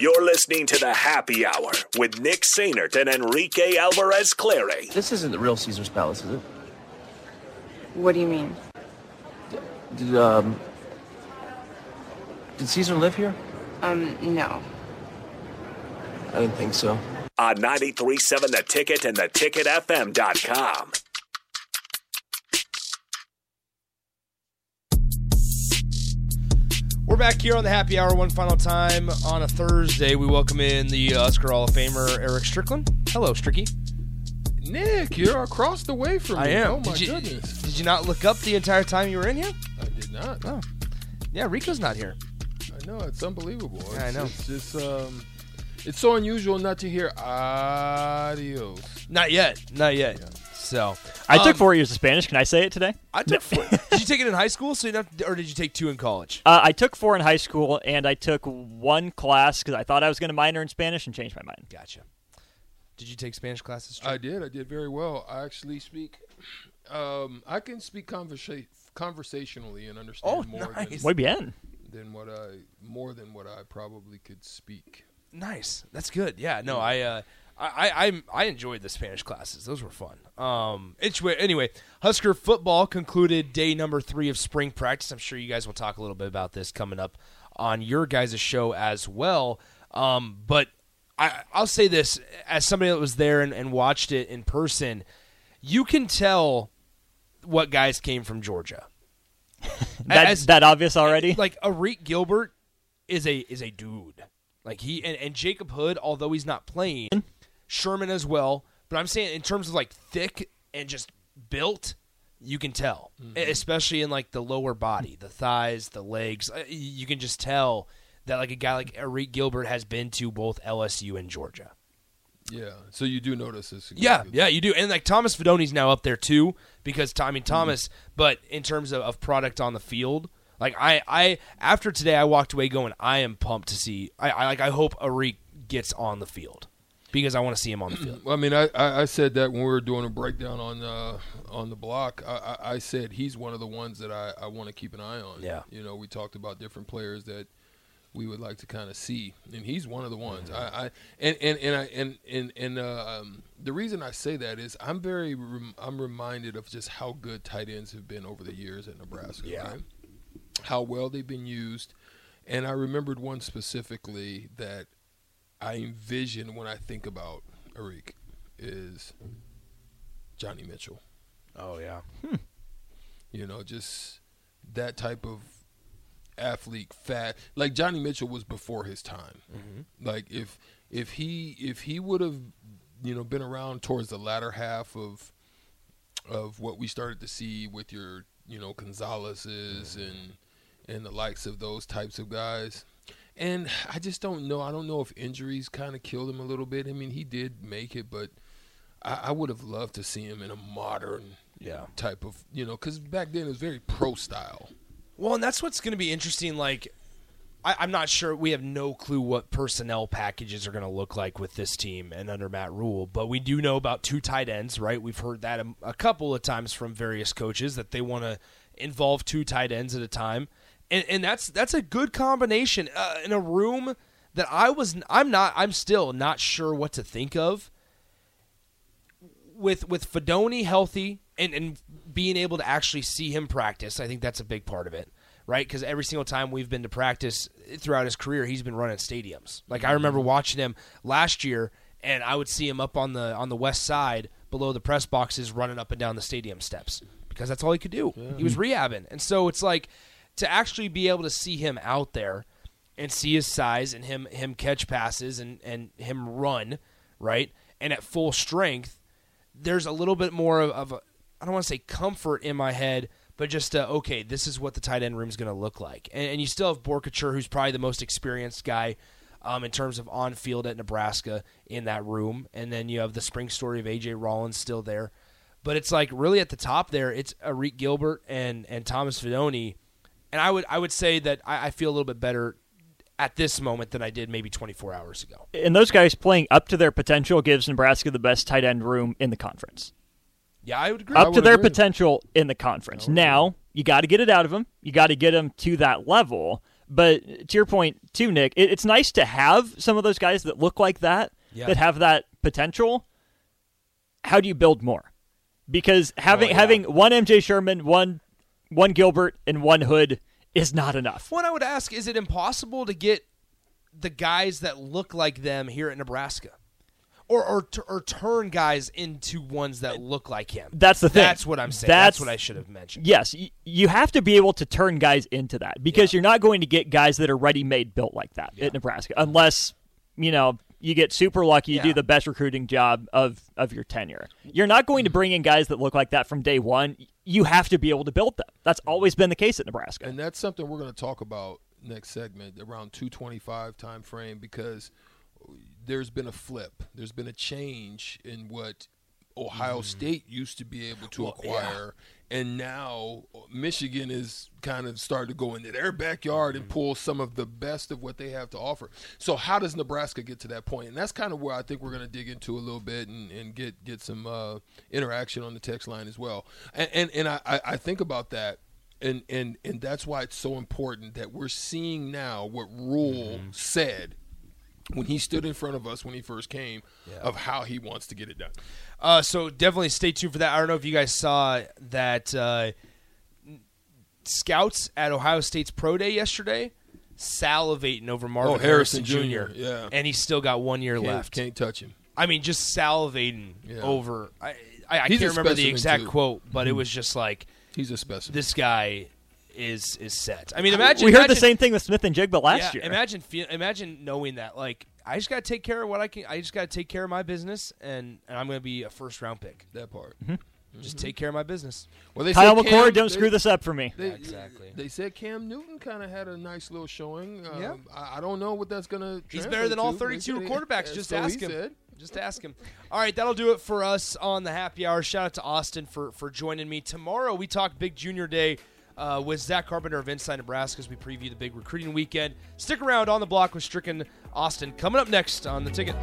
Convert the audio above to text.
You're listening to the Happy Hour with Nick Sainert and Enrique Alvarez Clary. This isn't the real Caesar's Palace, is it? What do you mean? Did, um, did Caesar live here? Um, no. I didn't think so. On 93.7 The Ticket and theticketfm.com. We're back here on the happy hour one final time on a Thursday. We welcome in the Oscar Hall of Famer Eric Strickland. Hello, Stricky. Nick, you're across the way from me. I am. Oh my did you, goodness. Did you not look up the entire time you were in here? I did not. Oh, yeah. Rico's not here. I know it's unbelievable. Yeah, I It's- know. It's just um, it's so unusual not to hear adios. Not yet. Not yet. So I took um, four years of Spanish. Can I say it today? I took. Four, did you take it in high school? So you not, or did you take two in college? Uh, I took four in high school, and I took one class because I thought I was going to minor in Spanish and changed my mind. Gotcha. Did you take Spanish classes? I did. I did very well. I actually speak. Um, I can speak conversa- conversationally and understand Oh, more nice. Muy bien. than, than what I more than what I probably could speak. Nice. That's good. Yeah. No, I, uh, I, I, I'm- I enjoyed the Spanish classes. Those were fun. Um, it's anyway. Husker football concluded day number three of spring practice. I'm sure you guys will talk a little bit about this coming up on your guys' show as well. Um, but I, I'll say this as somebody that was there and, and watched it in person, you can tell what guys came from Georgia. That, As- that obvious already? Like Arik Gilbert is a is a dude. Like he and, and Jacob Hood, although he's not playing, Sherman as well. But I'm saying in terms of like thick and just built, you can tell, E- especially in like the lower body, the thighs, the legs. Uh, You can just tell that like a guy like Arik Gilbert has been to both LSU and Georgia. Yeah. So you do notice this. Yeah, yeah, you do. And like Thomas Fidone's now up there too because I mean Thomas, but in terms of, of product on the field, like I, I after today I walked away going I am pumped to see. I, I like I hope Arik gets on the field because I want to see him on the field. I mean, I, I, said that when we were doing a breakdown on uh, on the block. I, I, I said he's one of the ones that I, I want to keep an eye on. Yeah. You know, we talked about different players that we would like to kind of see, and he's one of the ones. I, I and and and I and and and uh, um, the reason I say that is I'm very rem- I'm reminded of just how good tight ends have been over the years at Nebraska. Yeah. Right? How well they've been used, and I remembered one specifically that I envision when I think about Arik is Johnny Mitchell. Oh yeah, hmm. You know, just that type of athlete, fat. Like Johnny Mitchell was before his time. Mm-hmm. Like if if he if he would have you know been around towards the latter half of of what we started to see with your you know Gonzalez's mm-hmm. and and the likes of those types of guys. And I just don't know. I don't know if injuries kind of killed him a little bit. I mean, he did make it, but I, I would have loved to see him in a modern yeah. type of you know because back then it was very pro style. Well, and that's what's going to be interesting. Like, I, I'm not sure. We have no clue what personnel packages are going to look like with this team and under Matt Rhule, but we do know about two tight ends, right? We've heard that a, a couple of times from various coaches that they want to involve two tight ends at a time, and and that's that's a good combination uh, in a room that I was. I'm not. I'm still not sure what to think of with with Fidone healthy and, and being able to actually see him practice, I think that's a big part of it, right? Because every single time we've been to practice throughout his career, he's been running stadiums. Like I remember watching him last year, and I would see him up on the on the west side below the press boxes, running up and down the stadium steps because that's all he could do. He was rehabbing, and so it's like to actually be able to see him out there and see his size and him him catch passes and and him run right and at full strength there's a little bit more of, of a, I don't want to say comfort in my head, but just okay, this is what the tight end room is going to look like. And, and you still have Boerkircher, who's probably the most experienced guy um, in terms of on field at Nebraska in that room, and then you have the spring story of AJ Rollins still there. But it's like really at the top there, it's Arik Gilbert and and Thomas Fidone, and I would I would say that I, I feel a little bit better at this moment than I did maybe 24 hours ago. And those guys playing up to their potential gives Nebraska the best tight end room in the conference. Yeah, I would agree. Up to their agree. potential in the conference. Now, you got to get it out of them. You got to get them to that level. But to your point too, Nick, it, it's nice to have some of those guys that look like that, Yeah. that have that potential. How do you build more? Because having oh, yeah. having one MJ Sherman, one one Gilbert, and one Hood is not enough. What I would ask is it impossible to get the guys that look like them here at Nebraska? Or, or, or turn guys into ones that look like him. That's the thing. That's what I'm saying. That's, That's- what I should have mentioned. Yes, you have to be able to turn guys into that because you're not going to get guys that are ready-made built like that at Nebraska unless you know you get super lucky, you Yeah. do the best recruiting job of of your tenure. You're not going to bring in guys that look like that from day one. You have to be able to build them. That's mm-hmm. always been the case at Nebraska. and that's something we're going to talk about next segment around 225 time frame because there's been a flip there's been a change in what ohio state used to be able to acquire and now michigan is kind of starting to go into their backyard and pull some of the best of what they have to offer. So how does nebraska get to that point? and that's kind of where i think we're going to dig into a little bit and, and get get some uh, interaction on the text line as well. And and, and I, I I think about that and and and that's why it's so important that we're seeing now what Rhule said when he stood in front of us when he first came of how he wants to get it done. Uh, so definitely stay tuned for that. I don't know if you guys saw that uh, scouts at Ohio State's pro day yesterday salivating over Marvin Oh, Harrison Harrison, Jr., Jr. yeah. and he's still got one year Can't, left. can't touch him. I mean, just salivating Yeah. over. I, I, I can't remember the exact too. Mm-hmm. quote, but it was just like He's a specimen. this guy is is set. I mean, imagine we heard imagine, the same thing with Smith-Njigba last yeah, year. Imagine feel, imagine knowing that like I just got to take care of what I can. I just got to take care of my business, and, and I'm going to be a first round pick. that part. Just take care of my business. Well, they Kyle said McCord, Cam- don't they- screw this up for me. They, Exactly. They said Cam Newton kind of had a nice little showing. Um, Yeah. I, I don't know what that's going to. He's better than all 32 quarterbacks. Just so ask him. Said. Just ask him. All right, that'll do it for us on the happy hour. Shout out to Austin for for joining me. Tomorrow we talk Big Junior Day uh, with Zach Carpenter of Inside Nebraska as we preview the big recruiting weekend. Stick around on the block with Stricken Austin coming up next on the ticket.